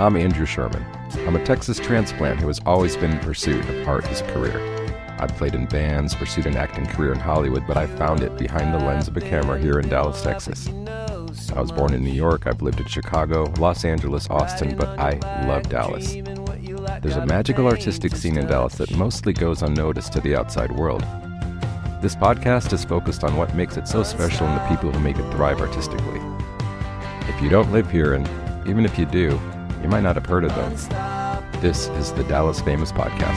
I'm Andrew Sherman. I'm a Texas transplant who has always been in pursuit of art as a career. I've played in bands, pursued an acting career in Hollywood, but I found it behind the lens of a camera here in Dallas, Texas. I was born in New York, I've lived in Chicago, Los Angeles, Austin, but I love Dallas. There's a magical artistic scene in Dallas that mostly goes unnoticed to the outside world. This podcast is focused on what makes it so special and the people who make it thrive artistically. If you don't live here, and even if you do, you might not have heard of them. This is the Dallas Famous Podcast.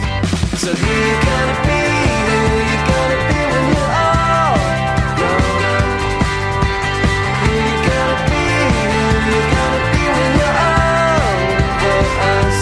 So you gonna be? Who you gonna be when you're all grown up? Who you gonna be? Who you gonna be when you're over us?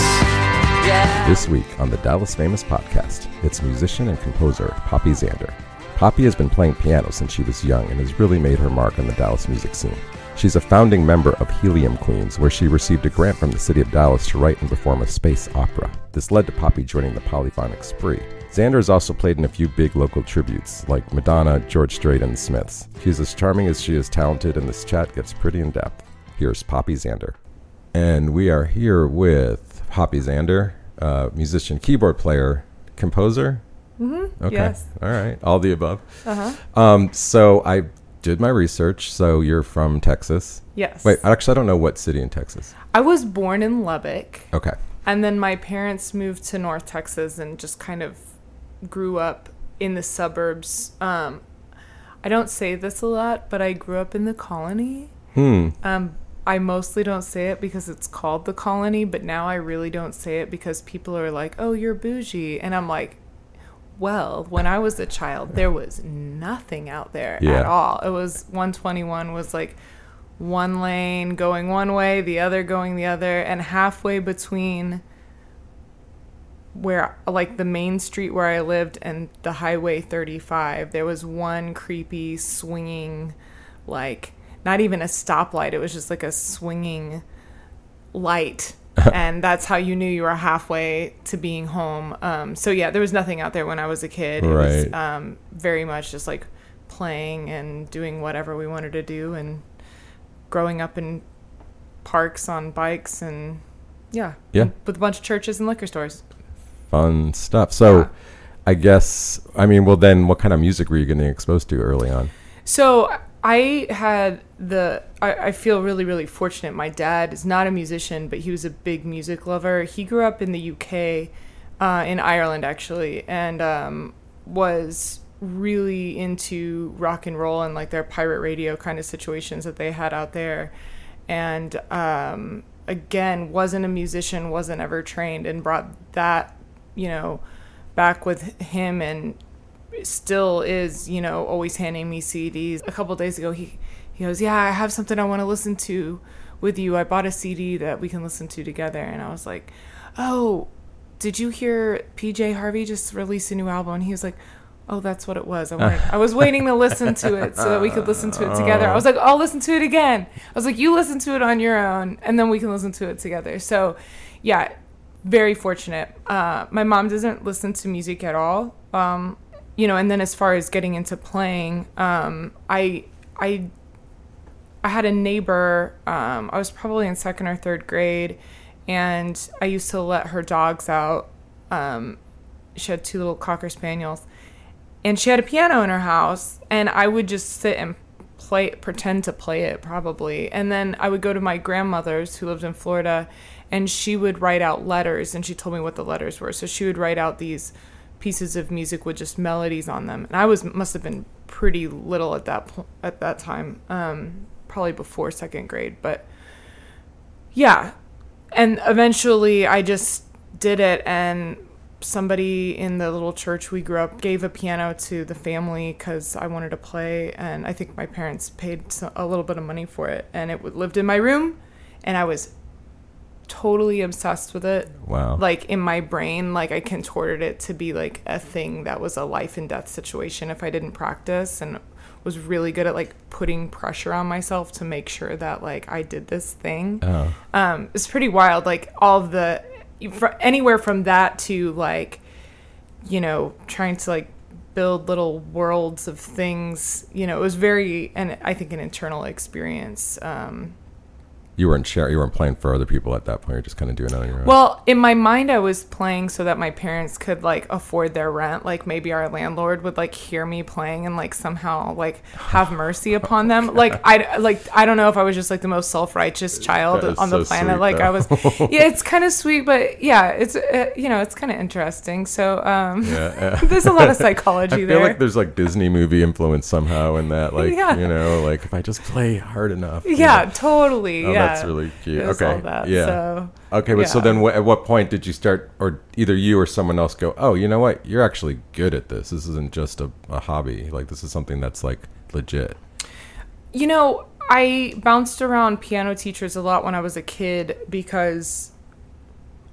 Yeah. This week on the Dallas Famous Podcast, it's musician and composer Poppy Xander. Poppy has been playing piano since she was young and has really made her mark on the Dallas music scene. She's a founding member of Helium Queens, where she received a grant from the city of Dallas to write and perform a space opera. This led to Poppy joining the Polyphonic Spree. Xander has also played in a few big local tributes, like Madonna, George Strait, and the Smiths. She's as charming as she is talented, and this chat gets pretty in depth. Here's Poppy Xander. And we are here with Poppy Xander, uh, musician, keyboard player, composer. Mm-hmm. Okay. yes. All right. All the above. Uh-huh. Um, so I did my research. So you're from Texas. Yes. Wait, actually, I don't know what city in Texas. I was born in Lubbock, Okay. and then my parents moved to North Texas and just kind of grew up in the suburbs. Um, I don't say this a lot, but I grew up in the colony. Hmm. Um, I mostly don't say it because it's called the colony, but now I really don't say it because people are like, "Oh, you're bougie," and I'm like, "Well, when I was a child, there was nothing out there Yeah. at all. It was 121 was like one lane going one way, the other going the other, and halfway between where like the main street where I lived and the highway 35 there was one creepy swinging like not even a stoplight it was just like a swinging light and that's how you knew you were halfway to being home um, so yeah there was nothing out there when I was a kid it was Right. um, very much just like playing and doing whatever we wanted to do and growing up in parks on bikes and yeah Yeah. with a bunch of churches and liquor stores Fun stuff. So, Yeah. I guess I mean, well, then, what kind of music were you getting exposed to early on? So I had the I, I feel really really fortunate. My dad is not a musician, but he was a big music lover. He grew up in the UK, uh, in Ireland actually, and um, was really into rock and roll and like their pirate radio kind of situations that they had out there. And um, again, wasn't a musician, wasn't ever trained, and brought that you know back with him and still is, you know, always handing me CDs. A couple days ago, he he goes, "Yeah, I have something I want to listen to with you. I bought a CD that we can listen to together." And I was like, "Oh, did you hear PJ Harvey just released a new album?" And he was like. Oh, that's what it was. I, I was waiting to listen to it so that we could listen to it together. I was like, I'll listen to it again. I was like, you listen to it on your own, and then we can listen to it together. So, yeah, very fortunate. Uh, my mom doesn't listen to music at all. Um, you know, and then as far as getting into playing, um, I I I had a neighbor. Um, I was probably in second or third grade, and I used to let her dogs out. Um, she had two little cocker spaniels, and she had a piano in her house, and I would just sit and play, pretend to play it probably, and then I would go to my grandmother's who lived in Florida, and she would write out letters, and she told me what the letters were. So she would write out these pieces of music with just melodies on them, and I was must have been pretty little at that po- at that time, um, probably before second grade, but yeah, and eventually I just did it and somebody in the little church we grew up gave a piano to the family because I wanted to play, and I think my parents paid a little bit of money for it, and it lived in my room, and I was totally obsessed with it. Wow. Like in my brain, like I contorted it to be like a thing that was a life and death situation if I didn't practice, and was really good at like putting pressure on myself to make sure that like I did this thing oh. um, it's pretty wild. Like all the anywhere from that to like, you know, trying to like build little worlds of things. You know, it was very and I think an internal experience. Um, You weren't sharing. You weren't playing for other people at that point. You're just kind of doing it on your own. Well, in my mind, I was playing so that my parents could like afford their rent. Like maybe our landlord would like hear me playing and like somehow like have mercy upon them. Like I like I don't know if I was just like the most self righteous child on the planet. sweet, like I was. Yeah, it's kind of sweet, but yeah, it's uh, you know it's kind of interesting. So um, yeah, yeah. there's a lot of I psychology feel there. like there's like Disney movie influence somehow in that. Like Yeah. you know, like if I just play hard enough. you yeah, know. totally. Oh, yeah, that's really cute. Okay, that, yeah. So. Okay, but so then wh- at what point did you start, or either you or someone else go, oh, you know what? You're actually good at this. This isn't just a, a hobby. Like, this is something that's like legit. You know, I bounced around piano teachers a lot when I was a kid because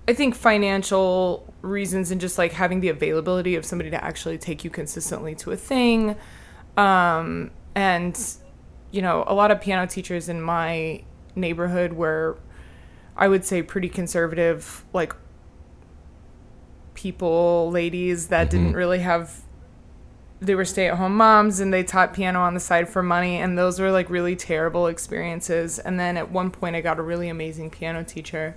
I think financial reasons and just like having the availability of somebody to actually take you consistently to a thing. Um, and, you know, a lot of piano teachers in my neighborhood where I would say, pretty conservative, like people, ladies that didn't really have they were stay-at-home moms and they taught piano on the side for money and those were like really terrible experiences. And then at one point i got a really amazing piano teacher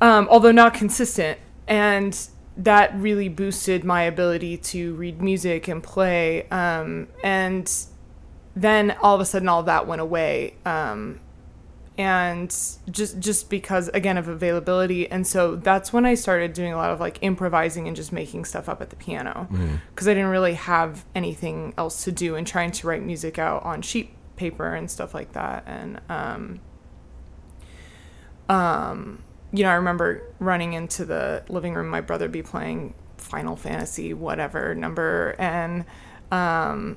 um, although not consistent. And that really boosted my ability to read music and play um, and then all of a sudden all that went away um, and just just because again of availability. And so that's when i started doing a lot of like improvising and just making stuff up at the piano. Because i didn't really have anything else to do and trying to write music out on sheet paper and stuff like that. And um um you know i remember running into the living room my brother be playing final fantasy whatever number and um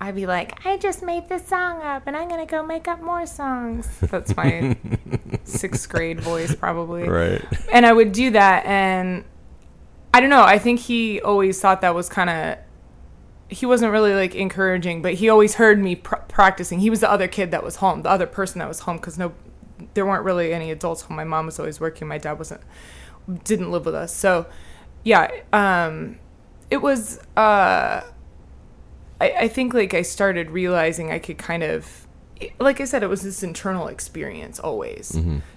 I'd be like, I just made this song up and I'm going to go make up more songs. That's my sixth grade voice, probably. Right. And I would do that. And I don't know. I think he always thought that was kind of, he wasn't really like encouraging, but he always heard me pr- practicing. He was the other kid that was home, the other person that was home because no, there weren't really any adults home. My mom was always working. My dad wasn't, didn't live with us. So yeah, um, it was, uh, I, I think like I started realizing I could kind of like I said, it was this internal experience always.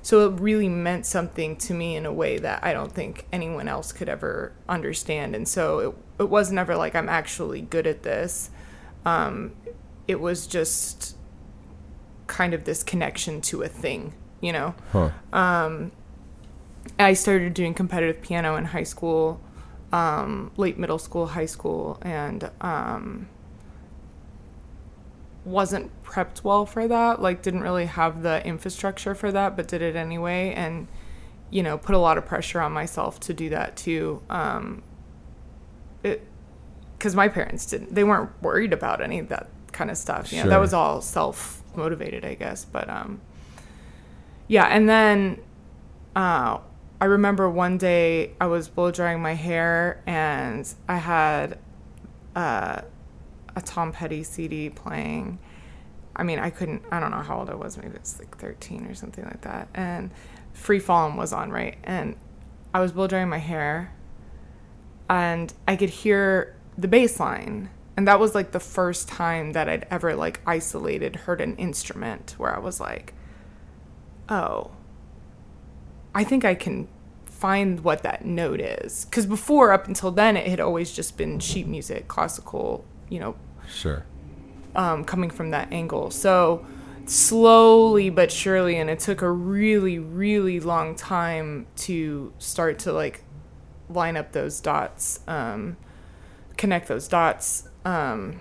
So it really meant something to me in a way that I don't think anyone else could ever understand. And so it, it was never like I'm actually good at this. Um, it was just kind of this connection to a thing, you know? Huh. I started doing competitive piano in high school, um, late middle school, high school, and um, wasn't prepped well for that. Like, didn't really have the infrastructure for that, but did it anyway, and you know, put a lot of pressure on myself to do that too. Um, it because my parents didn't; they weren't worried about any of that kind of stuff. You know, that was all self motivated, I guess. But um, yeah, and then uh, I remember one day I was blow drying my hair and I had uh, a Tom Petty CD playing. I mean, I couldn't, I don't know how old I was, maybe it's like 13 or something like that. And Free Fallin' was on, right? And I was blow drying my hair and I could hear the bass line. And that was like the first time that I'd ever like isolated heard an instrument where I was like, oh, I think I can find what that note is. Because before, up until then, it had always just been sheet music, classical, you know, Sure. um, coming from that angle. So slowly but surely, and it took a really, really long time to start to like line up those dots, um, connect those dots. Um,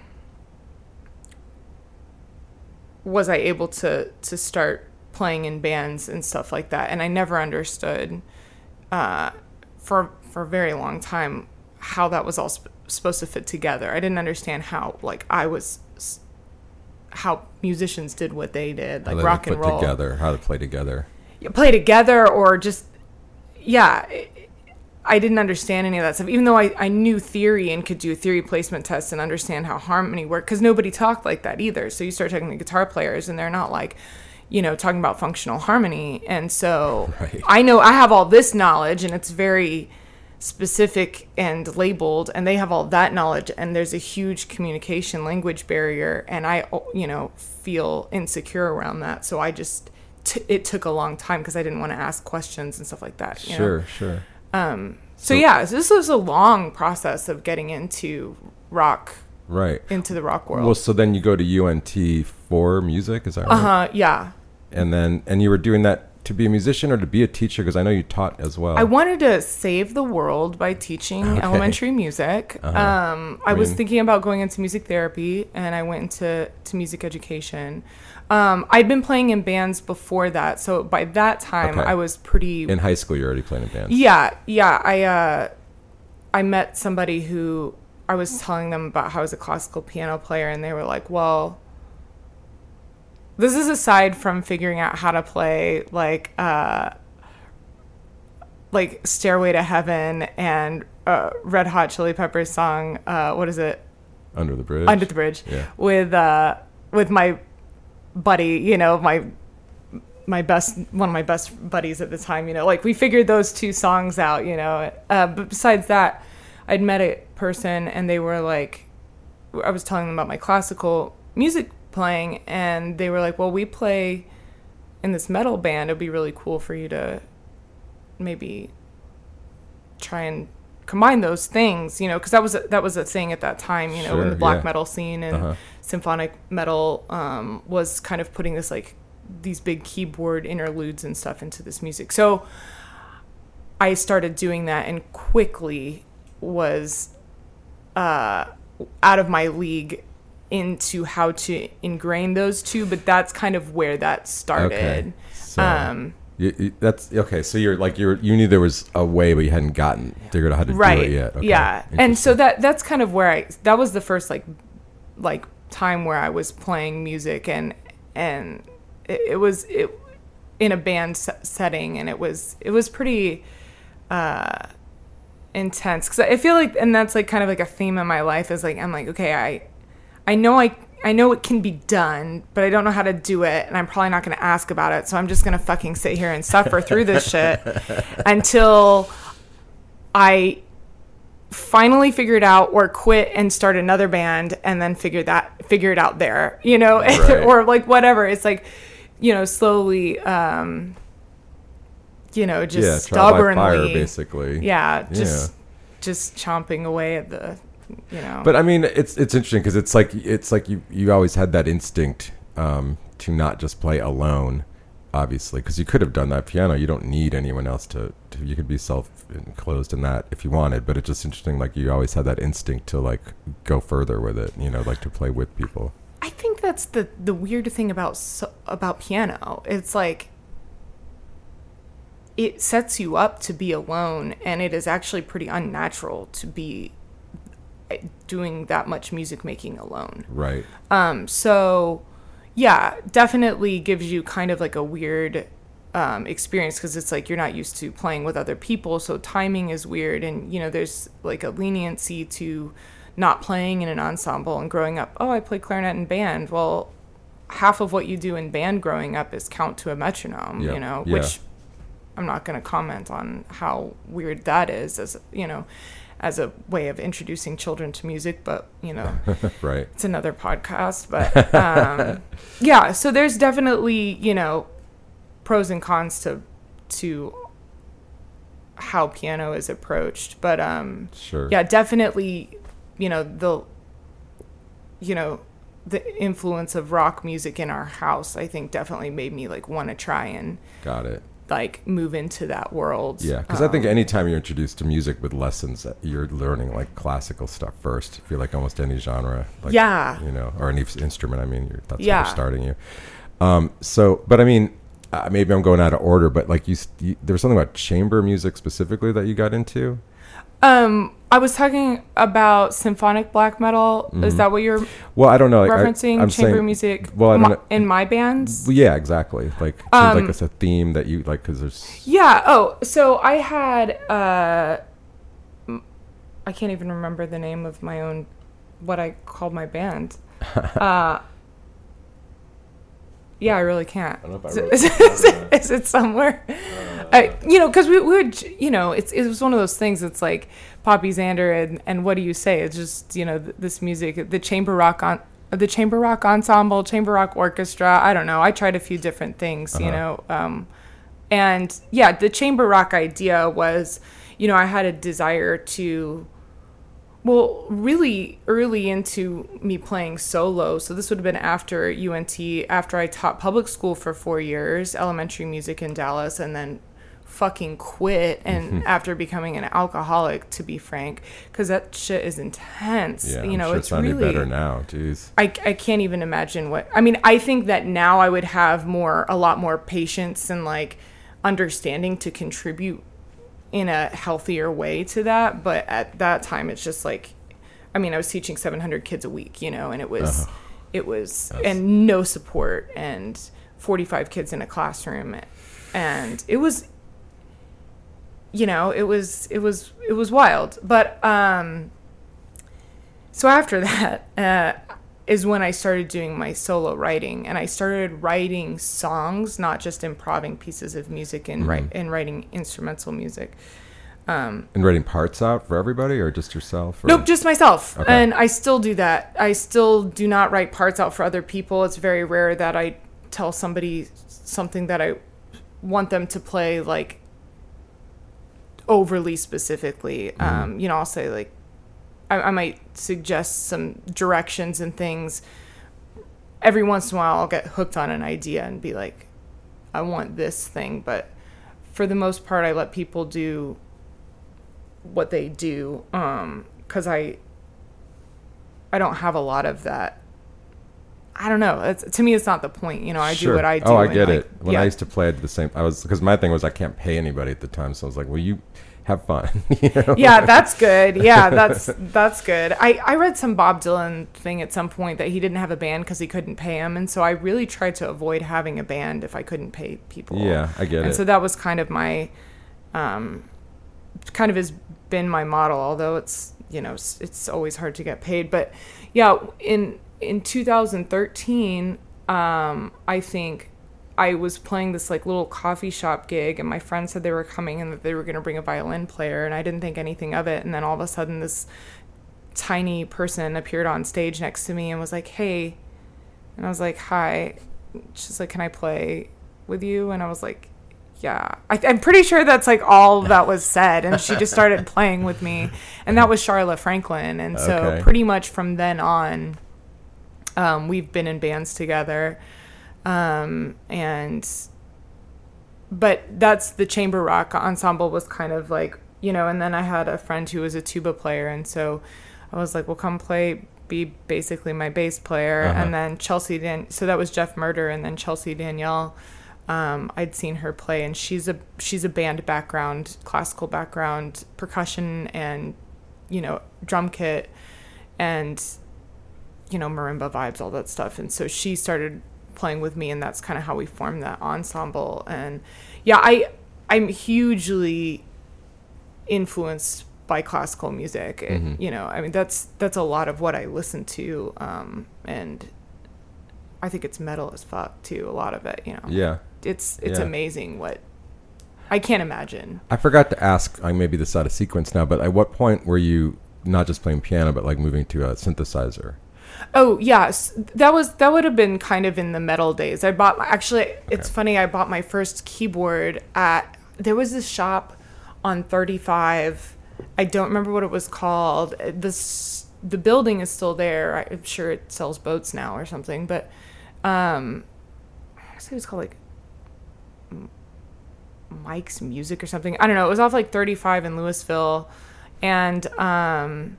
was I able to to start playing in bands and stuff like that? And I never understood uh, for for a very long time how that was all sp- supposed to fit together. I didn't understand how like I was how musicians did what they did, How like they rock and roll, together, how to play together. You play together or just yeah. i I didn't understand any of that stuff, even though I, I knew theory and could do theory placement tests and understand how harmony worked, because nobody talked like that either. So you start talking to guitar players, and they're not like, you know, talking about functional harmony. And so Right. I know I have all this knowledge, and it's very specific and labeled, and they have all that knowledge, and there's a huge communication language barrier, and I, you know, feel insecure around that. So I just t- it took a long time because I didn't want to ask questions and stuff like that. you know? Sure, sure. Um, so, yeah, so this was a long process of getting into rock, Right. into the rock world. Well, so then you go to UNT for music, is that right? Uh huh. Yeah. And then and you were doing that to be a musician or to be a teacher because I know you taught as well. I wanted to save the world by teaching elementary music. Um, I, was mean- thinking about going into music therapy, and I went into to music education. Um, I'd been playing in bands before that, so by that time Okay. I was pretty. in high school, you're already playing in bands. yeah, yeah. I uh, I met somebody who I was telling them about how I was a classical piano player, and they were like, "Well." This is aside from figuring out how to play like uh, like Stairway to Heaven and uh, Red Hot Chili Peppers song. Uh, what is it? Under the bridge. Under the Bridge. Yeah. With uh, with my buddy, you know, my my best one of my best buddies at the time. You know, like we figured those two songs out. You know, uh, but besides that, I'd met a person and they were like, I was telling them about my classical music playing, and they were like, "Well, we play." In this metal band, it'd be really cool for you to maybe try and combine those things, you know, because that was a, that was a thing at that time, you know, Sure, the black yeah. metal scene and Uh-huh. symphonic metal um, was kind of putting this like these big keyboard interludes and stuff into this music. So I started doing that and quickly was uh, out of my league into how to ingrain those two, but that's kind of where that started. Okay. So Um, you, you- that's okay. So you're like you're you knew there was a way, but you hadn't gotten figured out how to right do it yet. Okay. yeah and so that that's kind of where i that was the first like like time where i was playing music and and it, it was it in a band s- setting and it was it was pretty uh intense because i feel like and that's like kind of like a theme in my life is like i'm like okay i i know i I know it can be done, but I don't know how to do it, and I'm probably not going to ask about it. So I'm just going to fucking sit here and suffer through this shit until I finally figure it out or quit and start another band and then figure that figure it out there you know Right. or like whatever it's like you know slowly um you know just yeah, by fire, stubbornly basically. yeah just Yeah. just chomping away at the you know But I mean, it's it's interesting because it's like it's like you you always had that instinct um, to not just play alone, obviously, because you could have done that piano. You don't need anyone else to, to. You could be self enclosed in that if you wanted. But it's just interesting, like you always had that instinct to like go further with it. You know, like to play with people. I think that's the the weird thing about so, about piano. It's like it sets you up to be alone, and it is actually pretty unnatural to be doing that much music making alone. Right. Um, so yeah, definitely gives you kind of like a weird um, experience because it's like you're not used to playing with other people, so timing is weird, and you know there's like a leniency to not playing in an ensemble and growing up. Oh, I play clarinet in band. Well, half of what you do in band growing up is count to a metronome. Yeah, You know, yeah. which I'm not going to comment on how weird that is as you know as a way of introducing children to music, but you know right. it's another podcast but um yeah so there's definitely you know pros and cons to to how piano is approached but um Sure. yeah definitely you know the you know the influence of rock music in our house i think definitely made me like want to try and Got it. Like move into that world Yeah, because I think Um, anytime you're introduced to music with lessons, you're learning like classical stuff first. I feel like almost any genre, like, Yeah. you know, or any instrument. I mean, you're, that's Yeah. where they're starting you. Um, so, but I mean, uh, maybe I'm going out of order, but like you, you, there was something about chamber music specifically that you got into. Um i was talking about symphonic black metal is that what you're Well, I don't know. I- referencing I'm chamber saying- music Well, I know. in my bands yeah, exactly. Like, it Um, like it's a theme that you like because there's. Yeah. Oh, so I had uh I can't even remember the name of my own what I called my band. uh yeah, I really can't. don't know if Is I it- wrote is, it it- is it somewhere? I, you know, because we, we would, you know, it's it was one of those things. It's like Poppy Xander and and what do you say? It's just you know th- this music, the chamber rock on the chamber rock ensemble, chamber rock orchestra. I don't know. I tried a few different things, you Uh-huh. know. Um, and yeah, the chamber rock idea was, you know, I had a desire to, well, really early into me playing solo. So this would have been after UNT, after I taught public school for four years, elementary music in Dallas, and then fucking quit and mm-hmm. after becoming an alcoholic to be frank because that shit is intense Yeah, you know sure it's it's really better now. Jeez. I, I can't even imagine what I mean. I think that now I would have more a lot more patience and like understanding to contribute in a healthier way to that. But at that time, it's just like, I mean, I was teaching 700 kids a week, you know, and it was, it was, and no support and 45 kids in a classroom, and it was, you know, it was, it was, it was wild. But um, so after that uh, is when I started doing my solo writing, and I started writing songs, not just improving pieces of music and write mm-hmm. and writing instrumental music. Um, and writing parts out for everybody or just yourself? Or? Nope, just myself. Okay. And I still do that. I still do not write parts out for other people. It's very rare that I tell somebody something that I want them to play like overly specifically. Mm-hmm. Um, you know, I'll say like I, I might suggest some directions and things. Every once in a while, I'll get hooked on an idea and be like, I want this thing. But for the most part, I let people do what they do um because i i don't have a lot of that i don't know it's, to me it's not the point you know i do what i do Oh, I get like, it. When yeah. I used to play, I did the same. I was because my thing was I can't pay anybody at the time, so I was like, "Well, you have fun." you know? yeah that's good yeah that's that's good i i read some bob dylan thing at some point that he didn't have a band because he couldn't pay him and so i really tried to avoid having a band if i couldn't pay people Yeah, I get and it. so that was kind of my um kind of has been my model although it's you know it's, it's always hard to get paid but yeah in in 2013 um i think i was playing this like little coffee shop gig and my friend said they were coming and that they were going to bring a violin player and i didn't think anything of it. And then all of a sudden this tiny person appeared on stage next to me and was like hey and i was like hi. She's like can i play with you? And i was like yeah. I, i'm pretty sure that's like all that was said and she just started playing with me. And that was charlotte franklin. And so Okay. pretty much from then on um, we've been in bands together um, and but that's the chamber rock ensemble was kind of like you know and then i had a friend who was a tuba player. And so i was like well come play be basically my bass player. Uh-huh. and then chelsea dan so that was jeff murder and then chelsea danielle. Um, i'd seen her play and she's a she's a band background classical background percussion and you know drum kit and you know marimba vibes all that stuff. And so she started playing with me and that's kind of how we formed that ensemble and yeah i i'm hugely influenced by classical music It- Mhm. you know i mean that's that's a lot of what i listen to um and i think it's metal as fuck too a lot of it you know yeah. it's it's Yeah. amazing what i can't imagine I forgot to ask. I maybe this out of sequence now, but at what point were you not just playing piano, but like moving to a synthesizer? Oh yes, that was that would have been kind of in the metal days. I bought my, actually. It's funny. I bought my first keyboard at there was this shop on 35. I don't remember what it was called. This the building is still there. I'm sure it sells boats now or something. But um, I say it was called like Mike's Music or something. I don't know. It was off like 35 in Lewisville, and um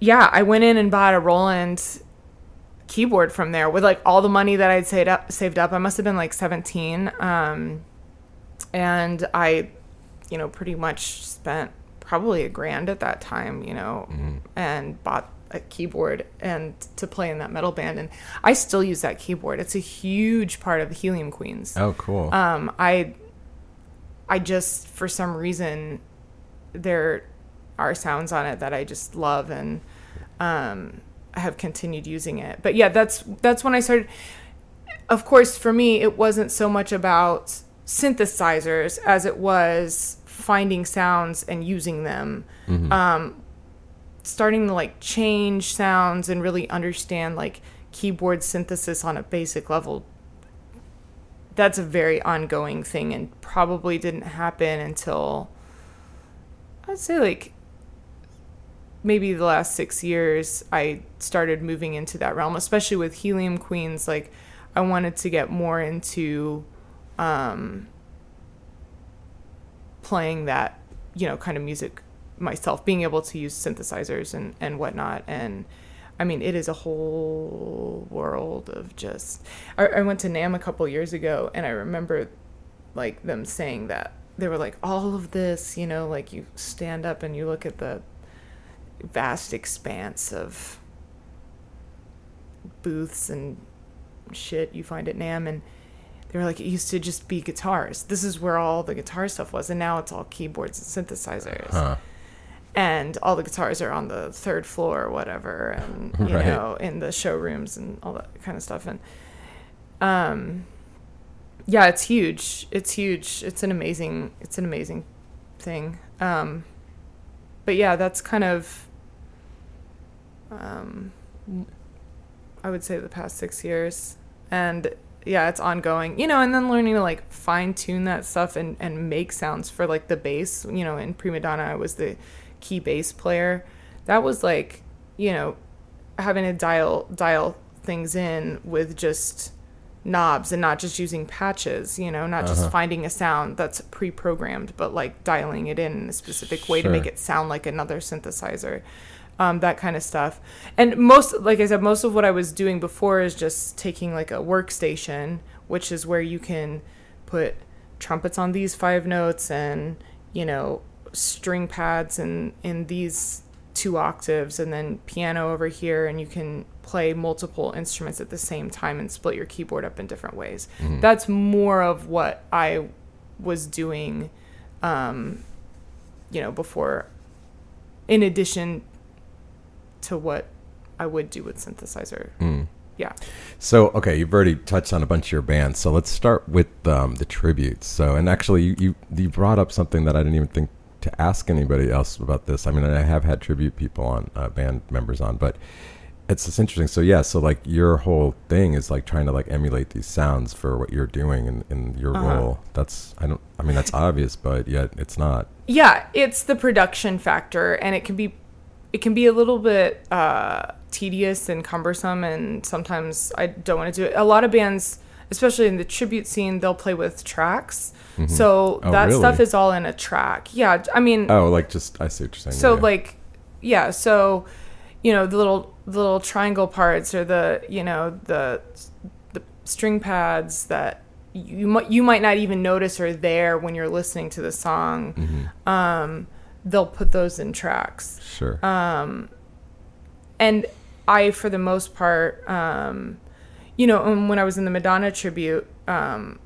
yeah, I went in and bought a Roland keyboard from there with like all the money that I'd saved up. Saved up. I must have been like 17, um, and I, you know, pretty much spent probably a grand at that time, you know, and bought a keyboard and to play in that metal band. And I still use that keyboard. It's a huge part of the Helium Queens Oh, cool. um, I I just for some reason there are sounds on it that I just love and um, I have continued using it. But yeah, that's that's when I started. Of course, for me, it wasn't so much about synthesizers as it was finding sounds and using them. Um, starting to like change sounds and really understand like keyboard synthesis on a basic level that's a very ongoing thing and probably didn't happen until I'd say like maybe the last six years I started moving into that realm, especially with Helium Queens. Like I wanted to get more into um, playing that, you know, kind of music myself, being able to use synthesizers and, and whatnot. And I mean, it is a whole world of just. I, I went to NAMM a couple years ago and I remember like them saying that they were like all of this you know like you stand up and you look at the vast expanse of booths and shit you find at NAMM and they were like it used to just be guitars. This is where all the guitar stuff was and now it's all keyboards and synthesizers. Huh. and all the guitars are on the third floor or whatever and you Right. know in the showrooms and all that kind of stuff. And um yeah it's huge. It's huge. It's an amazing it's an amazing thing. Um but yeah that's kind of um i would say the past six years. And yeah it's ongoing. You know and then learning to like fine tune that stuff and and make sounds for like the bass. You know in prima donna i was the key bass player. That was like you know having to dial dial things in with just knobs and not just using patches you know not Uh-huh. just finding a sound that's pre-programmed but like dialing it in in a specific way to make it sound like another synthesizer um, that kind of stuff. And most like i said most of what i was doing before is just taking like a workstation which is where you can put trumpets on these five notes and you know string pads and in these two octaves and then piano over here and you can play multiple instruments at the same time and split your keyboard up in different ways. That's more of what i was doing um you know before. In addition to what i would do with synthesizer Mm. yeah So, okay, you've already touched on a bunch of your bands. So let's start with um, the tributes. So, and actually, you, you you brought up something that I didn't even think to ask anybody else about this. I mean, I have had tribute people on, uh, band members on, but it's just interesting. So, yeah, so like your whole thing is like trying to like emulate these sounds for what you're doing in, in your Uh-huh. role. That's I don't. I mean, that's obvious, but yet it's not. yeah it's the production factor and it can be it can be a little bit uh, tedious and cumbersome and sometimes i don't want to do it a lot of bands especially in the tribute scene they'll play with tracks so Oh, that stuff is all in a track yeah i mean Oh, like just I see what you're saying. so yeah. like yeah so you know the little the little triangle parts or the you know the the string pads that you might you might not even notice are there when you're listening to the song Mm-hmm. um they'll put those in tracks. Sure. and I, for the most part, um, you know, um, when I was in the Madonna tribute, um,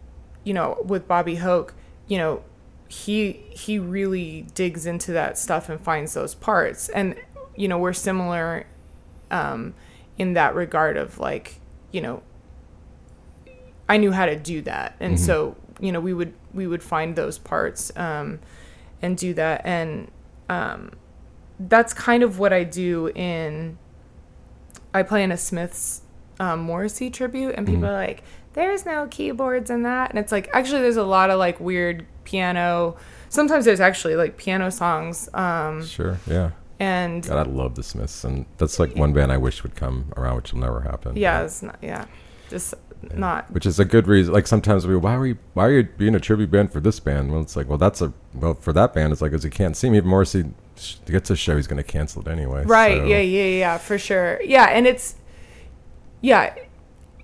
you know, with Bobby Hoke, you know, he he really digs into that stuff and finds those parts, and you know, we're similar um, in that regard of like, you know, I knew how to do that, and so you know, we would we would find those parts. Um, and do that, and um, that's kind of what I do in. I play in a Smiths um, Morrissey tribute, and people are like, "There's no keyboards in that," and it's like actually there's a lot of like weird piano. Sometimes there's actually like piano songs, um, sure. Yeah. and God, I love the Smiths, and that's like one band I wish would come around, which will never happen. yeah, it's not yeah, just not which is a good reason. Like sometimes we, why are we, why are you being a tribute band for this band? Well, it's like, well, that's a, well, for that band, it's like, as you can't see me, even Morrissey gets a show, he's going to cancel it anyway. Right. so- Yeah, yeah, yeah, for sure. Yeah, and it's yeah.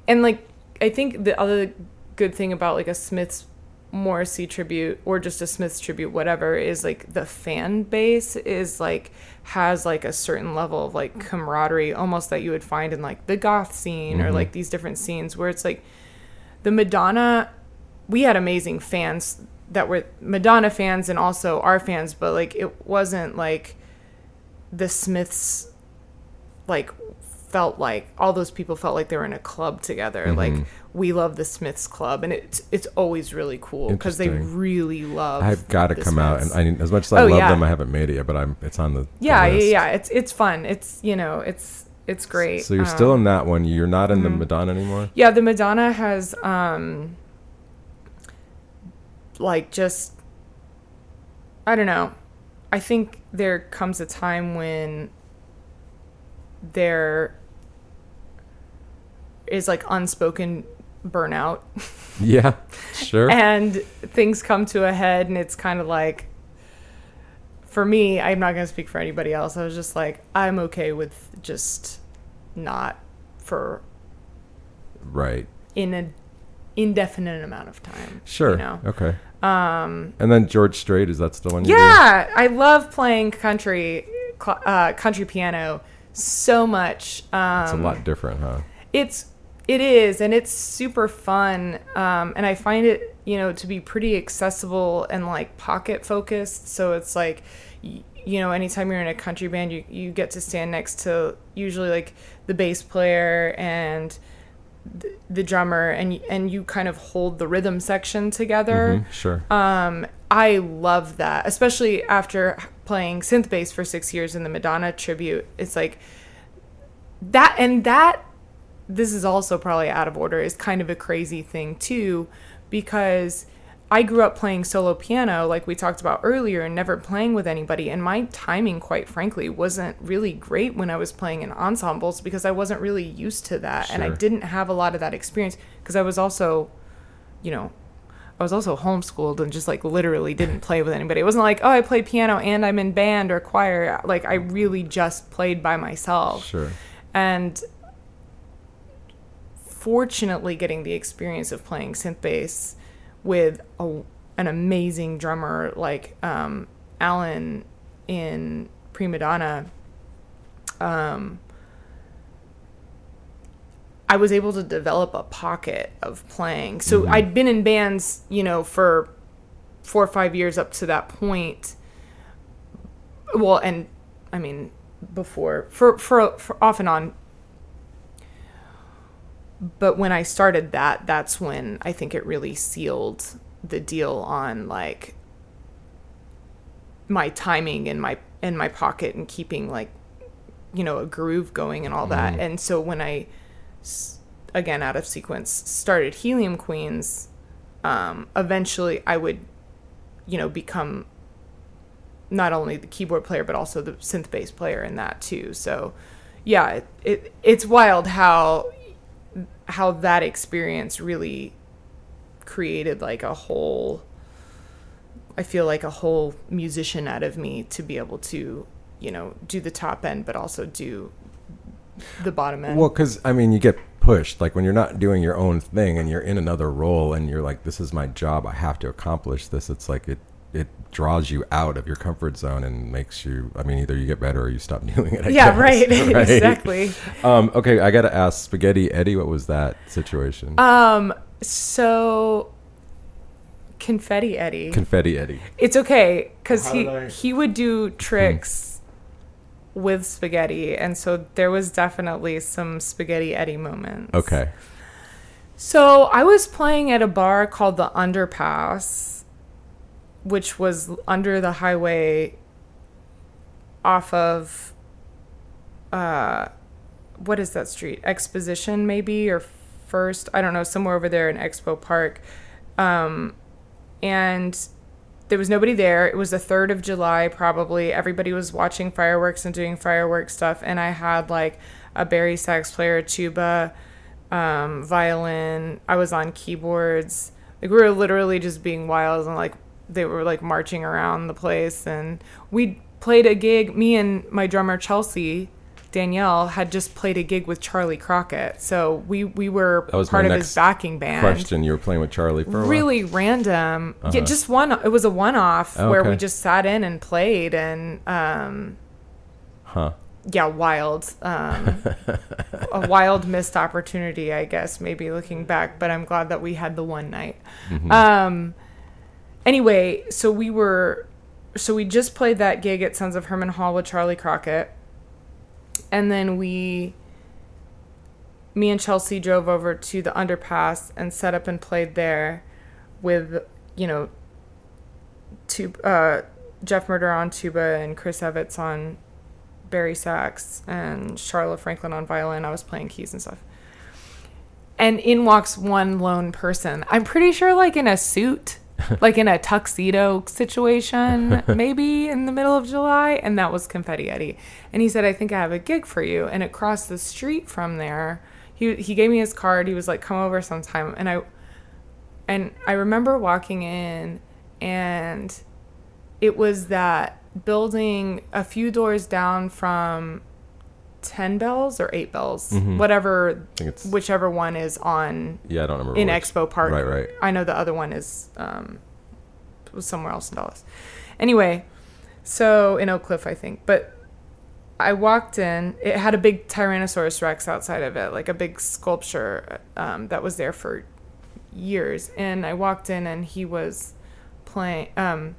And like I think the other good thing about like a Smiths Morrissey tribute or just a Smiths tribute whatever is like the fan base is like has like a certain level of like camaraderie almost that you would find in like the goth scene or mm-hmm. like these different scenes where it's like the Madonna we had amazing fans that were Madonna fans and also our fans but like it wasn't like the Smiths like felt like all those people felt like they were in a club together. Like we love the Smiths Club, and it's it's always really cool because they really love. I've got to the come out, and Smiths. I, as much as I Oh, love yeah. them, I haven't made it yet. But I'm it's on the the yeah, yeah, list. yeah. It's it's fun. It's you know, it's it's great. So you're Um, still in that one. You're not in the mhm. Madonna anymore. Yeah, the Madonna has um like just I don't know. I think there comes a time when there is like unspoken burnout Yeah, sure. and things come to a head and it's kind of like for me, I'm not going to speak for anybody else. I was just like I'm okay with just not for right. in an indefinite amount of time. Sure. You know? Okay. Um. And then George Strait is that still one? Yeah, I love playing country, uh, country piano so much. Um, It's a lot different, huh? It's it is, and it's super fun. Um, and I find it, you know, to be pretty accessible and like pocket focused. So it's like, y- you know, anytime you're in a country band, you you get to stand next to usually like the bass player and the, the drummer, and and you kind of hold the rhythm section together. Mhm, Sure. Um, I love that, especially after playing synth bass for six years in the Madonna tribute. It's like that, and that. This is also probably out of order. Is kind of a crazy thing too, because I grew up playing solo piano, like we talked about earlier, and never playing with anybody. And my timing, quite frankly, wasn't really great when I was playing in ensembles because I wasn't really used to that, and I didn't have a lot of that experience because I was also, you know, I was also homeschooled and just like literally didn't play with anybody. It wasn't like, oh, I play piano and I'm in band or choir. Like I really just played by myself. Sure. And fortunately, getting the experience of playing synth bass with a, an amazing drummer like um, Alan in Prima Donna, um, I was able to develop a pocket of playing. So I'd been in bands, you know, for four or five years up to that point. Well, and I mean, before for for, for off and on. But when I started that, that's when I think it really sealed the deal on like my timing and my in my pocket and keeping like you know a groove going and all that. And so when I again out of sequence started Helium Queens, um, eventually I would you know become not only the keyboard player but also the synth bass player in that too. So yeah, it, it it's wild how how that experience really created like a whole I feel like a whole musician out of me to be able to, you know, do the top end but also do the bottom end. Well, because I mean, you get pushed. Like when you're not doing your own thing and you're in another role, and you're like, "This is my job. I have to accomplish this." It's like it it draws you out of your comfort zone and makes you. I mean, either you get better or you stop doing it. I yeah, guess, right. exactly. Um, okay, I gotta ask, Spaghetti Eddie, what was that situation? Um so confetti Eddie. Confetti Eddie. It's okay because he I- he would do tricks with spaghetti, and so there was definitely some spaghetti Eddie moments. Okay. So I was playing at a bar called the Underpass, which was under the highway off of uh what is that street? Exposition maybe or first, I don't know, somewhere over there in Expo Park. Um and there was nobody there. It was the 3rd of July probably. Everybody was watching fireworks and doing fireworks stuff and I had like a bari sax player, a tuba, um, violin. I was on keyboards. Like we were literally just being wild and like they were like marching around the place. And we played a gig. Me and my drummer Chelsea Danielle had just played a gig with Charley Crockett. So we we were part of his backing band. Question: You were playing with Charley for? Really random. Yeah, just one. It was a one-off Oh, where we just sat in and played, and um, Huh. yeah, wild, um, a wild missed opportunity, I guess, maybe looking back. But I'm glad that we had the one night. Um, anyway, so we were, so we just played that gig at Sons of Herman Hall with Charley Crockett, and then we me and Chelsea drove over to the underpass and set up and played there with, you know, uh, Jeff Murder on tuba and Chris Evans on bari sax and Charlotte Franklin on violin. I was playing keys and stuff. And in walks one lone person. I'm pretty sure, like in a suit, like in a tuxedo situation, maybe in the middle of July. And that was Confetti Eddie. And he said, I think I have a gig for you. And across the street from there, he, he gave me his card. He was like, come over sometime. And I, and I remember walking in and it was that building a few doors down from 10 bells or 8 bells whatever think it's- whichever one is on Yeah, I don't remember. in which. expo park Right, right. i know the other one is um was somewhere else in dallas anyway so in oak cliff i think but i walked in it had a big tyrannosaurus rex outside of it like a big sculpture um, that was there for years and i walked in and he was playing um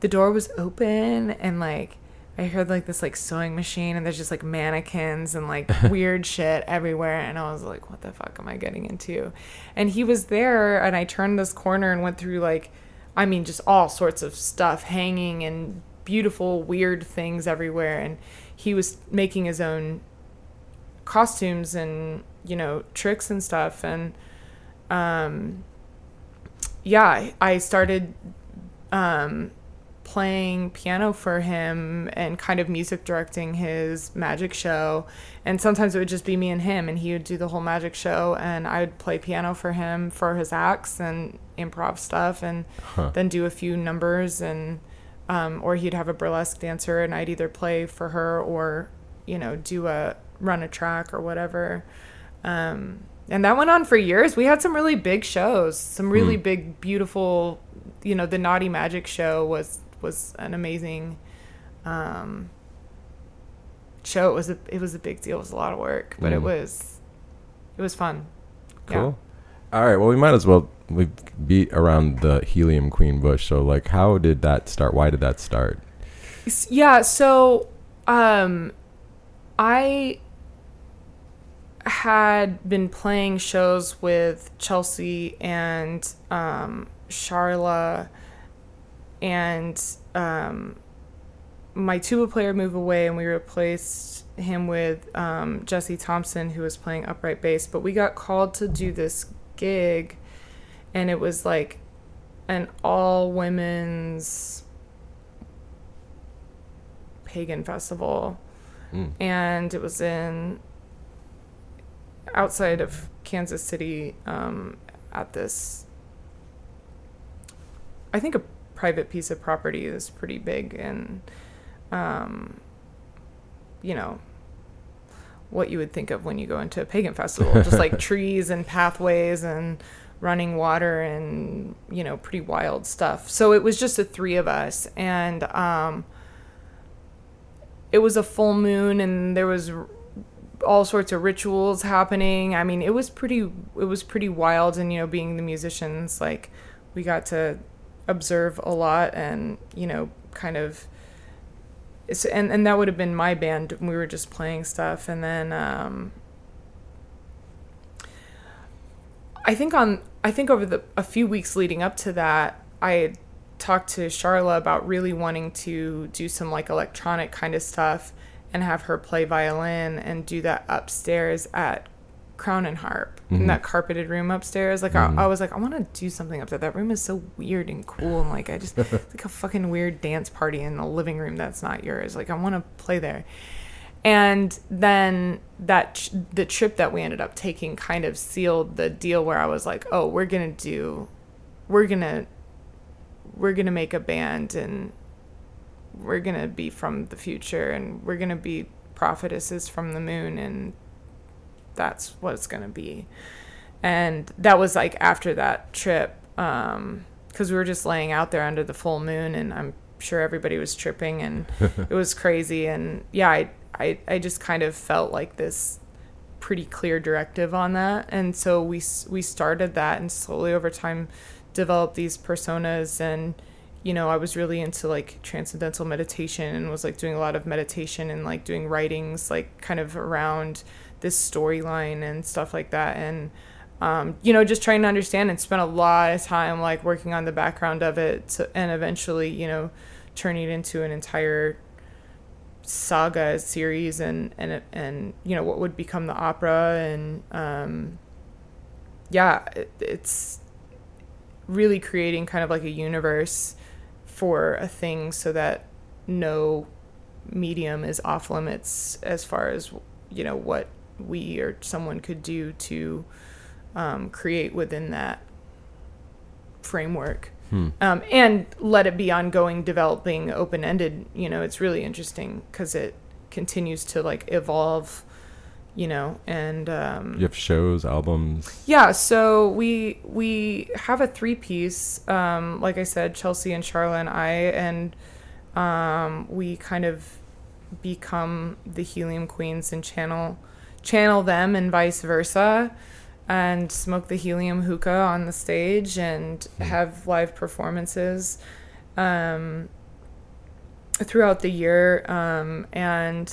the door was open and like I heard like this like sewing machine and there's just like mannequins and like weird shit everywhere and I was like what the fuck am I getting into? And he was there and I turned this corner and went through like I mean just all sorts of stuff hanging and beautiful weird things everywhere and he was making his own costumes and you know tricks and stuff and um yeah I- started um playing piano for him and kind of music directing his magic show. And sometimes it would just be me and him, and he would do the whole magic show, and I would play piano for him for his acts and improv stuff, and then do a few numbers. And um, or he'd have a burlesque dancer, and I'd either play for her or you know do a run a track or whatever. Um, and that went on for years. We had some really big shows, some really big, beautiful. You know, the Naughty Magic show was was an amazing um, show. It was a it was a big deal. It was a lot of work, but it Mm. was it was fun. Cool. All right. Well, we might as well we beat around the helium queen bush. So, like, how did that start? Why did that start? Yeah, so um I had been playing shows with Chelsea and um Charla and um my tuba player moved away and we replaced him with um, Jesse Thompson who was playing upright bass but we got called to do this gig and it was like an all women's pagan festival Mm. and it was in outside of Kansas City um, at this I think a private piece of property is pretty big and um, you know what you would think of when you go into a pagan festival just like trees and pathways and running water and you know pretty wild stuff. So it was just the three of us and um, it was a full moon and there was all sorts of rituals happening. I mean it was pretty it was pretty wild and you know being the musicians like we got to observe a lot and you know kind of and and that would have been my band. We were just playing stuff. And then um I think on I think over the a few weeks leading up to that, I talked to Charla about really wanting to do some like electronic kind of stuff and have her play violin and do that upstairs at Crown and Harp in that mm-hmm. carpeted room upstairs. Like I, mm-hmm. I was like, I want to do something up there. That room is so weird and cool, and like I just it's like a fucking weird dance party in the living room that's not yours. Like I want to play there and then that ch- the trip that we ended up taking kind of sealed the deal where I was like, "Oh, we're to do we're to we're to make a band and we're to be from the future and we're to be prophetesses from the moon and that's what it's going to be." And that was like after that trip um cuz we were just laying out there under the full moon and I'm sure everybody was tripping and it was crazy. And yeah I, I i just kind of felt like this pretty clear directive on that. And so we we started that and slowly over time developed these personas. And you know i was really into like transcendental meditation and was like doing a lot of meditation and like doing writings like kind of around this storyline and stuff like that. And um, you know just trying to understand and spend a lot of time like working on the background of it to, and eventually you know turning it into an entire saga series and and and you know what would become the opera. And um yeah it, it's really creating kind of like a universe for a thing so that no medium is off limits as far as you know what we or someone could do to um, create within that framework Hmm. um, and let it be ongoing developing open-ended you know it's really interesting because it continues to like evolve you know and um, You have shows, albums. yeah, so we we have a three piece. Um, like I said, Chelsea and Charla and I, and um, we kind of become the Helium Queens and channel channel them and vice versa, and smoke the helium hookah on the stage and have live performances um, throughout the year. Um, and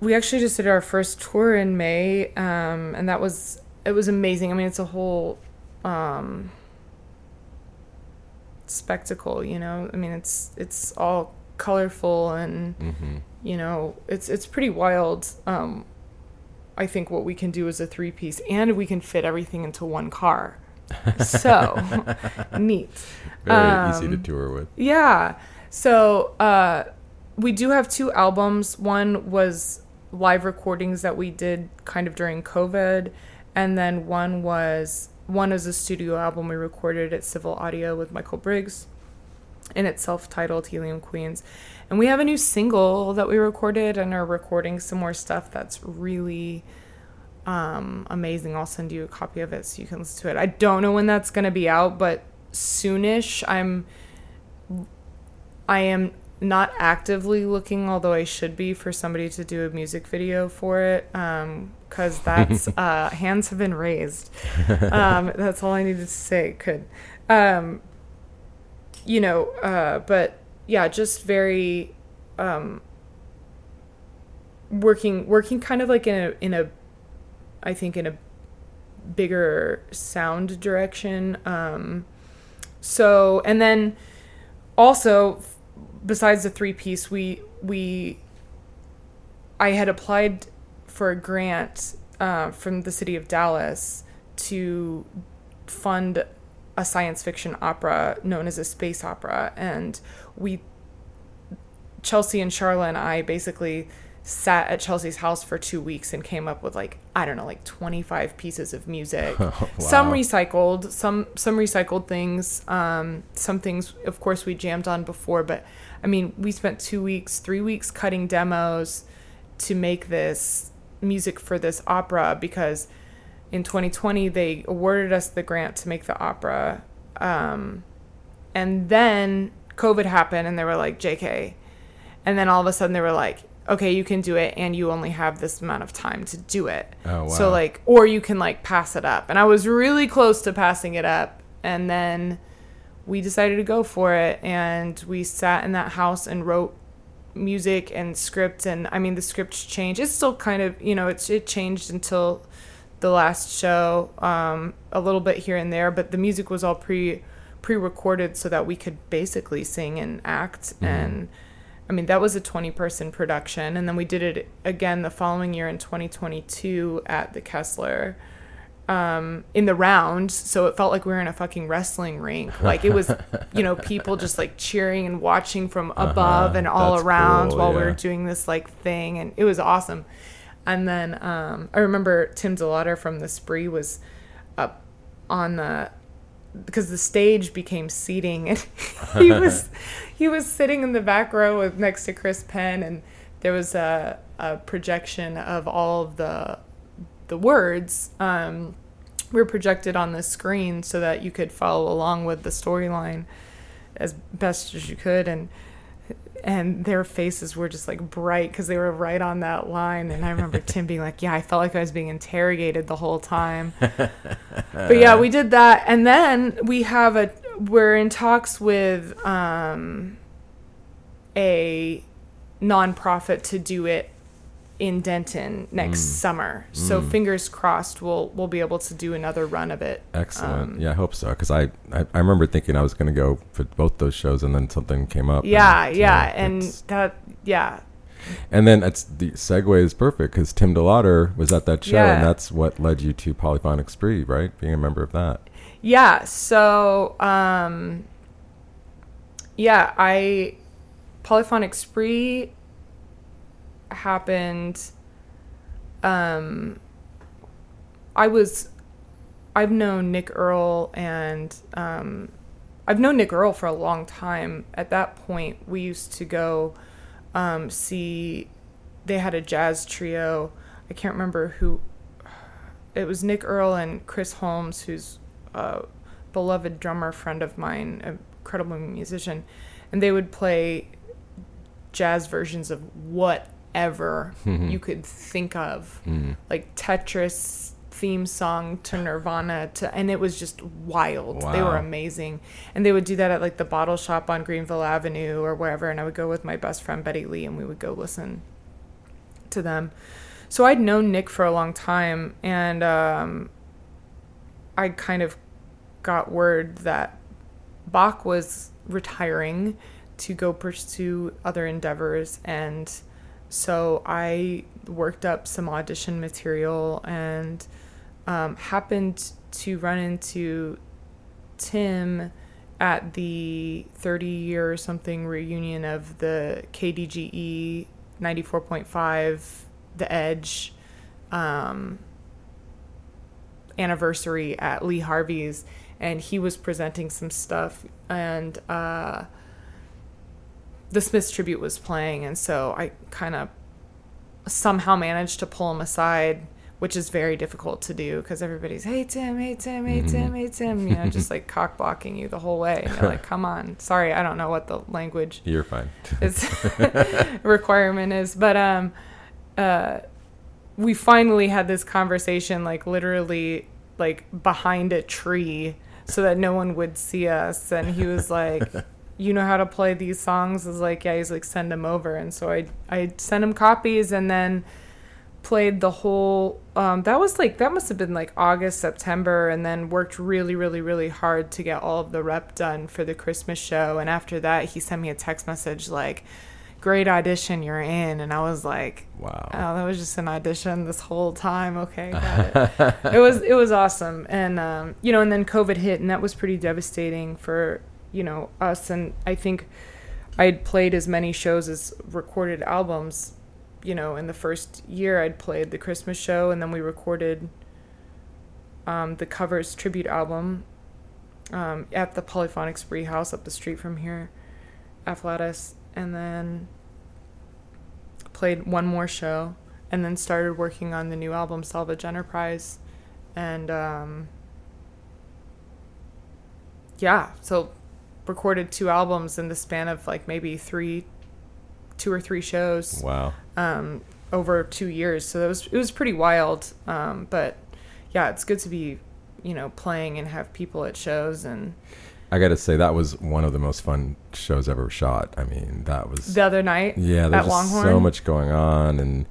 we actually just did our first tour in May, um, and that was it was amazing. I mean, it's a whole um, spectacle, you know. I mean, it's it's all colorful and hmm you know it's it's pretty wild. Um, I think what we can do is a three piece, and we can fit everything into one car. So neat. Very easy to Um, tour with. Yeah. So uh, we do have two albums. One was live recordings that we did kind of during COVID, and then one was one is a studio album we recorded at Civil Audio with Michael Briggs, and it's self-titled Helium Queens. And we have a new single that we recorded and are recording some more stuff that's really um, amazing. I'll send you a copy of it so you can listen to it. I don't know when that's going to be out, but soonish. I'm I am not actively looking, although I should be, for somebody to do a music video for it, because that's uh, hands have been raised. Um, that's all I needed to say. Could, um, you know, uh, but yeah, just very um, working working kind of like in a in a, I think in a bigger sound direction. Um, so and then also besides the three piece we we i had applied for a grant uh, from the city of dallas to fund a science fiction opera known as a space opera and we chelsea and charla and i basically sat at chelsea's house for two weeks and came up with like i don't know like 25 pieces of music. Some recycled some some recycled things um some things of course we jammed on before but i mean we spent two weeks three weeks cutting demos to make this music for this opera because in 2020 they awarded us the grant to make the opera um and then covid happened and they were like jk and then all of a sudden they were like okay you can do it and you only have this amount of time to do it. Oh, wow. so like or you can like pass it up. And i was really close to passing it up and then we decided to go for it and we sat in that house and wrote music and script and i mean the script changed. It's still kind of you know it's it changed until the last show um, a little bit here and there but the music was all pre pre-recorded so that we could basically sing and act and i mean that was a 20 person production and then we did it again the following year in 2022 at the kessler um, in the round, so it felt like we were in a fucking wrestling rink. Like it was, you know, people just like cheering and watching from above and all Uh-huh. That's around cool, while we yeah. were doing this like thing, and it was awesome. And then um, I remember Tim DeLaughter from the Spree was up on the because the stage became seating and he was he was sitting in the back row with next to Chris Penn and there was a, a projection of all of the the words um, were projected on the screen so that you could follow along with the storyline as best as you could. And and their faces were just like bright because they were right on that line. And i remember tim being like yeah i felt like i was being interrogated the whole time. But yeah we did that. And then we have a we're in talks with um a nonprofit to do it in Denton next Mm. summer. So fingers crossed, we'll we'll be able to do another run of it. Excellent. Um, yeah, I hope so. Because I, I, I remember thinking I was going to go for both those shows, and then something came up. Yeah, and, yeah, uh, and that yeah, and then it's the segue is perfect because Tim DeLaughter was at that show, Yeah. and that's what led you to Polyphonic Spree, right? Being a member of that. Yeah, so um yeah, I Polyphonic Spree happened um I was I've known Nick Earl and um I've known Nick Earl for a long time. At that point, we used to go um see they had a jazz trio. I can't remember who it was Nick Earl and Chris Holmes, who's a beloved drummer friend of mine, a incredible musician, and they would play jazz versions of whatever you could think of, like Tetris theme song to Nirvana to, and it was just wild. They were amazing, and they would do that at like the Bottle Shop on Greenville Avenue or wherever, and I would go with my best friend Betty Lee, and we would go listen to them. So I'd known Nick for a long time, and um, I kind of got word that Bach was retiring to go pursue other endeavors, and so I worked up some audition material and um, happened to run into Tim at the 30 year or something reunion of the KDGE 94.5 The Edge um, anniversary at Lee Harvey's, and he was presenting some stuff, and uh, the Smiths tribute was playing, and so I kind of somehow managed to pull him aside, which is very difficult to do because everybody's hey Tim, hey Tim, hey Tim, hey Tim, you know, just like cock blocking you the whole way. And you're like, come on, sorry, I don't know what the language You're fine. is requirement is but um uh we finally had this conversation like literally like behind a tree so that no one would see us and he was like you know how to play these songs is like yeah he's like send them over. And so i i sent him copies and then played the whole um, that was like that must have been like august september and then worked really really really hard to get all of the rep done for the christmas show. And after that he sent me a text message like great audition you're in. And i was like Wow. oh that was just an audition this whole time. Okay got it. It was it was awesome. And um, you know and then covid hit and that was pretty devastating for you know us and i think i'd played as many shows as recorded albums you know in the first year i'd played the christmas show and then we recorded um, the covers tribute album um, at the polyphonic spree house up the street from here afflatus and then played one more show and then started working on the new album salvage enterprise and um, yeah so recorded two albums in the span of like maybe three two or three shows Wow. um, over two years. So it was it was pretty wild. Um, but yeah, it's good to be you know playing and have people at shows and I got to say that was one of the most fun shows ever shot. I mean, that was the other night yeah. at There's just Longhorn. so much going on, and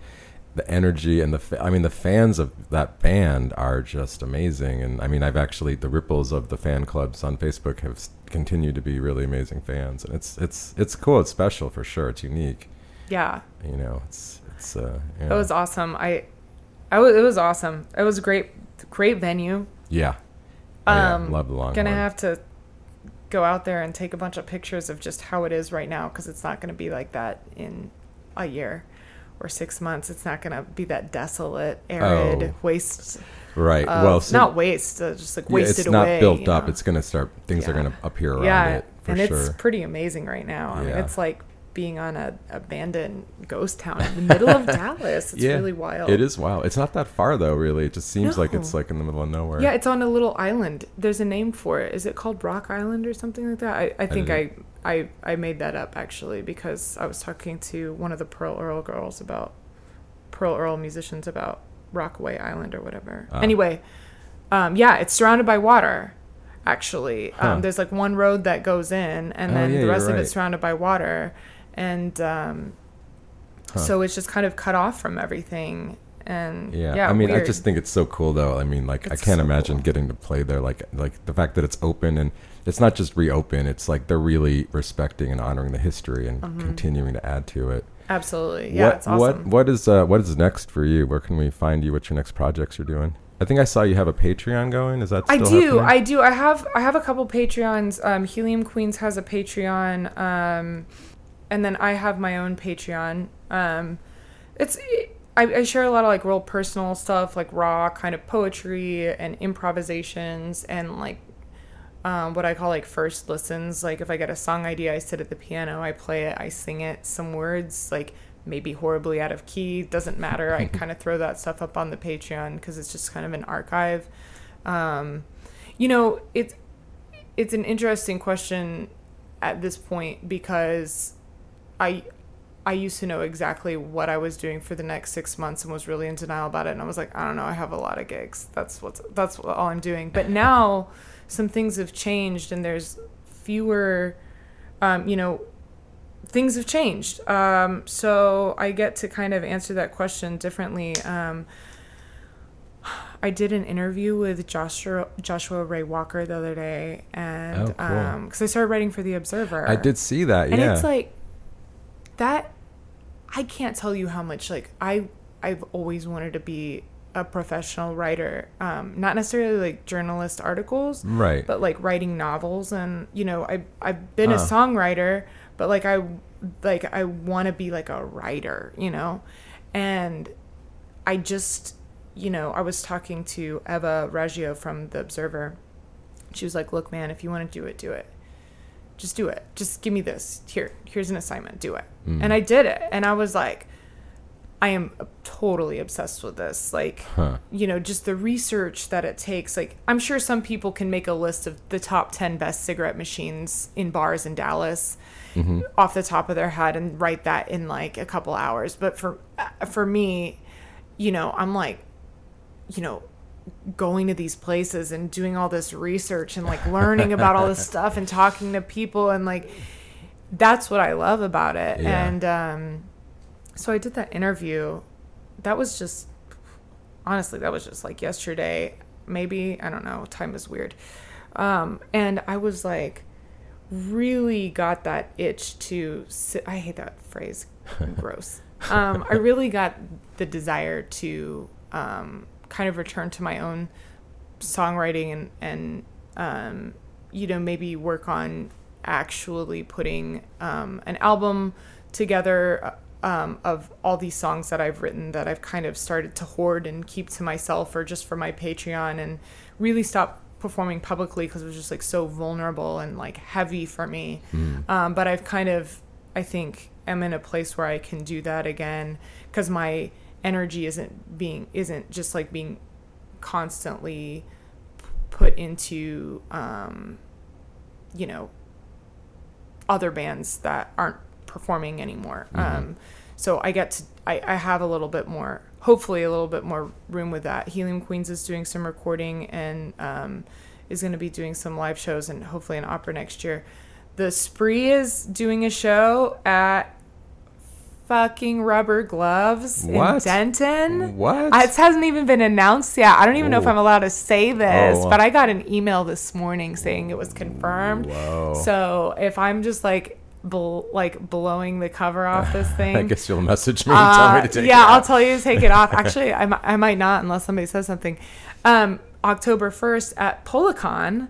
the energy and the fa- I mean, the fans of that band are just amazing. And I mean, I've actually the ripples of the fan clubs on Facebook have s- continued to be really amazing fans, and it's it's it's cool. It's special for sure. It's unique. yeah, You know, it's it's uh. Yeah. it was awesome. I, I was it was awesome. It was a great great venue. yeah. Oh, yeah. Um, Love the long. Gonna have to go out there and take a bunch of pictures of just how it is right now because it's not gonna be like that in a year or six months. It's not gonna be that desolate, arid Oh. waste. right. of- well, so, not waste, uh, just like yeah, wasted it's not away. built up. know? It's gonna start. Things are gonna appear around yeah, it and sure. it's pretty amazing right now. I mean, it's like being on a abandoned ghost town in the middle of Dallas. It's really wild. It is wild. It's not that far though, really. It just seems like it's like in the middle of nowhere. Yeah, it's on a little island. There's a name for it. Is it called Rock Island or something like that? I, I think I, I I made that up actually because I was talking to one of the Pearl Earl girls about Pearl Earl musicians about Rockaway Island or whatever. Ah. Anyway, um, yeah, it's surrounded by water. Actually, Huh. um, there's like one road that goes in, and Oh, then yeah, the rest of right. it's surrounded by water. And um, So it's just kind of cut off from everything. And Yeah, yeah, I mean, I just think it's so cool, though. I mean, like, I can't so imagine cool. getting to play there. Like, like the fact that it's open and it's not just reopen. It's like they're really respecting and honoring the history and continuing to add to it. absolutely yeah, what, it's awesome. what, what is, uh, what is next for you? Where can we find you? What your next projects you're doing? I think I saw you have a Patreon going. Is that I do, happening? I do. I have I have a couple Patreons. Um, Helium Queens has a Patreon, um, and then I have my own Patreon. Um, it's I, I share a lot of like real personal stuff, like raw kind of poetry and improvisations, and like um, what I call like first listens. Like if I get a song idea, I sit at the piano, I play it, I sing it, some words like maybe horribly out of key, doesn't matter. I kind of throw that stuff up on the Patreon because it's just kind of an archive. Um, you know, it's it's an interesting question at this point because I I used to know exactly what I was doing for the next six months and was really in denial about it. And I was like, I don't know, I have a lot of gigs. That's what's that's what, all I'm doing. But now some things have changed and there's fewer, um, you know, things have changed. Um, so I get to kind of answer that question differently. Um, I did an interview with Joshua Joshua Ray Walker the other day, and Oh, cool. um, because I started writing for the Observer, I did see that. Yeah, and it's like that. I can't tell you how much like I I've always wanted to be a professional writer, um, not necessarily like journalist articles, right. but like writing novels. And you know I I've been a songwriter but like I like I want to be like a writer you know? And I just you know I was talking to Eva Raggio from the Observer. She was like look man if you want to do it do it. Just do it. Just give me this. Here here's an assignment. Do it. Mm. and I did it. And I was like I am totally obsessed with this like Huh. you know, just the research that it takes. Like, I'm sure some people can make a list of the top 10 best cigarette machines in bars in Dallas off the top of their head and write that in like a couple hours. But for, uh, for me, you know, I'm like, you know, going to these places and doing all this research and like learning about all this stuff and talking to people and like, that's what I love about it. Yeah. And, um, so I did that interview. That was just honestly, that was just like yesterday. Maybe I don't know. Time is weird. Um, and I was like, really got that itch to. Sit, I hate that phrase. Gross. Um, I really got the desire to um, kind of return to my own songwriting and and um, you know maybe work on actually putting um, an album together uh, um, of all these songs that I've written that I've kind of started to hoard and keep to myself or just for my Patreon and really stop performing publicly because it was just like so vulnerable and like heavy for me. Um, but I've kind of, I think, am in a place where I can do that again because my energy isn't being isn't just like being constantly p- put into um, you know other bands that aren't performing anymore. Um, so I get to, I, I have a little bit more, hopefully a little bit more room with that. Helium Queens is doing some recording and um, is going to be doing some live shows and hopefully an opera next year. The Spree is doing a show at fucking Rubber Gloves What? in Denton. What? Uh, It hasn't even been announced yet. I don't even know if I'm allowed to say this, Oh. but I got an email this morning saying it was confirmed. Whoa. So if I'm just like bl- like blowing the cover off this thing, I guess you'll message me and tell me uh, to take yeah, I'll tell you to take it off. Actually, I, I might not unless somebody says something. Um, October 1st at Policon.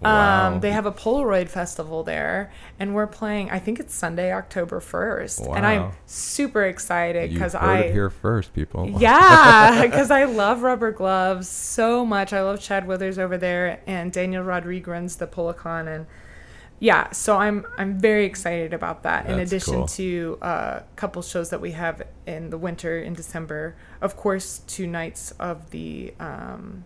Wow. Um, they have a Polaroid festival there, and we're playing. I think it's Sunday, October 1st, and I'm super excited because I here first, people. yeah, because I love rubber gloves so much. I love Chad Withers over there and Daniel Rodriguez runs the Policon, and yeah, so I'm I'm very excited about that. in addition cool. to a couple shows that we have in the winter in December, of course, two nights of the um,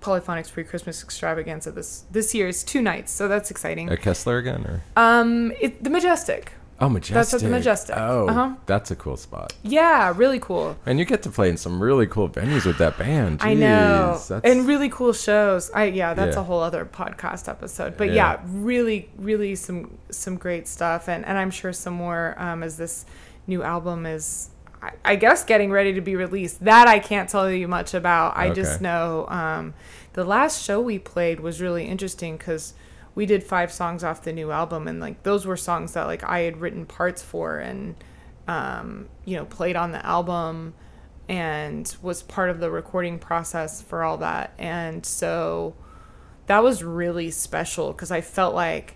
Polyphonic Spree Christmas extravaganza. This this year is two nights, so that's exciting. At Kessler again, or Um, it, the Majestic, oh, Majestic. That's at the Majestic. Oh, Uh-huh. that's a cool spot. yeah, really cool. And you get to play in some really cool venues with that band. I know, that's- and really cool shows. I yeah, that's Yeah. a whole other podcast episode. But Yeah. yeah, really, really some some great stuff, and and I'm sure some more um, as this new album is, I, I guess, getting ready to be released. That I can't tell you much about. I just know um, the last show we played was really interesting because we did five songs off the new album, and like those were songs that like I had written parts for and um, you know played on the album and was part of the recording process for all that. And so that was really special because I felt like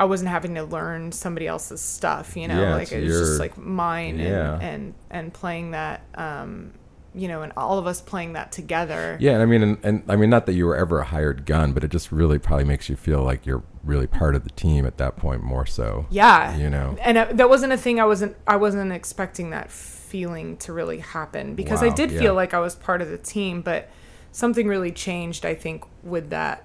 I wasn't having to learn somebody else's stuff, you know, Yeah, like it was your- just like mine Yeah. and, and and playing that, um, you know, and all of us playing that together. Yeah, and I mean, and, and I mean, not that you were ever a hired gun, but it just really probably makes you feel like you're really part of the team at that point, more so. Yeah, You know. and uh, that wasn't a thing. I wasn't. I wasn't expecting that feeling to really happen because I did yeah. feel like I was part of the team, but something really changed. I think with that.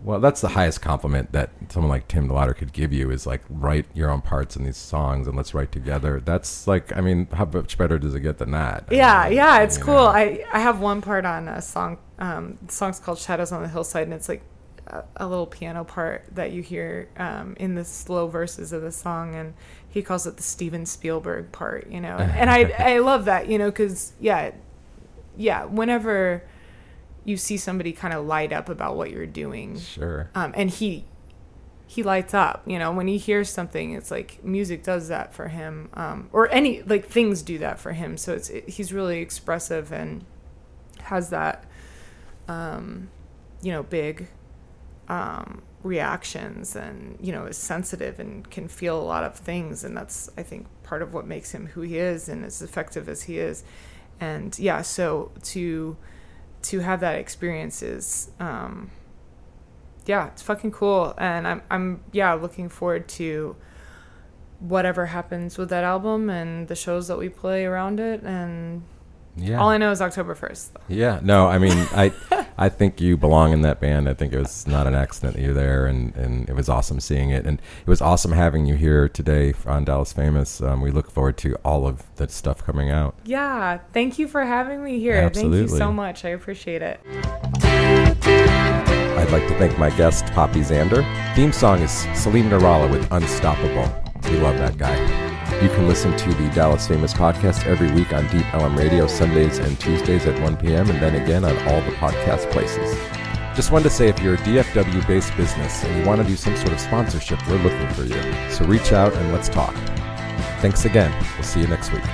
Well, that's the highest compliment that someone like Tim Lauder could give you is like write your own parts in these songs and let's write together. That's like, I mean, how much better does it get than that? I Yeah, mean, yeah, it's cool. know. I I have one part on a song. Um, the song's called "Shadows on the Hillside," and it's like a, a little piano part that you hear um, in the slow verses of the song, and he calls it the Steven Spielberg part. You know, and, and I I love that. You know, because yeah, yeah. Whenever you see somebody kind of light up about what you're doing, Sure. um, and he he lights up you know when he hears something it's like music does that for him um, or any like things do that for him. So it's it, he's really expressive and has that um, you know big um, reactions and you know is sensitive and can feel a lot of things. And that's i think part of what makes him who he is and as effective as he is. And yeah so to to have that experience is um, yeah, it's fucking cool, and I'm I'm yeah looking forward to whatever happens with that album and the shows that we play around it. And Yeah. all I know is October first. Yeah, no, I mean, I, I think you belong in that band. I think it was not an accident that you're there, and, and it was awesome seeing it, and it was awesome having you here today on Dallas Famous. Um, we look forward to all of the stuff coming out. Yeah, thank you for having me here. Thank you Absolutely. so much. I appreciate it. I'd like to thank my guest, Poppy Xander. Theme song is Salim Nourallah with Unstoppable. We love that guy. You can listen to the Dallas Famous podcast every week on Deep Ellum Radio, Sundays and Tuesdays at 1 p.m., and then again on all the podcast places. Just wanted to say if you're a DFW based business and you want to do some sort of sponsorship, we're looking for you. So reach out and let's talk. Thanks again. We'll see you next week.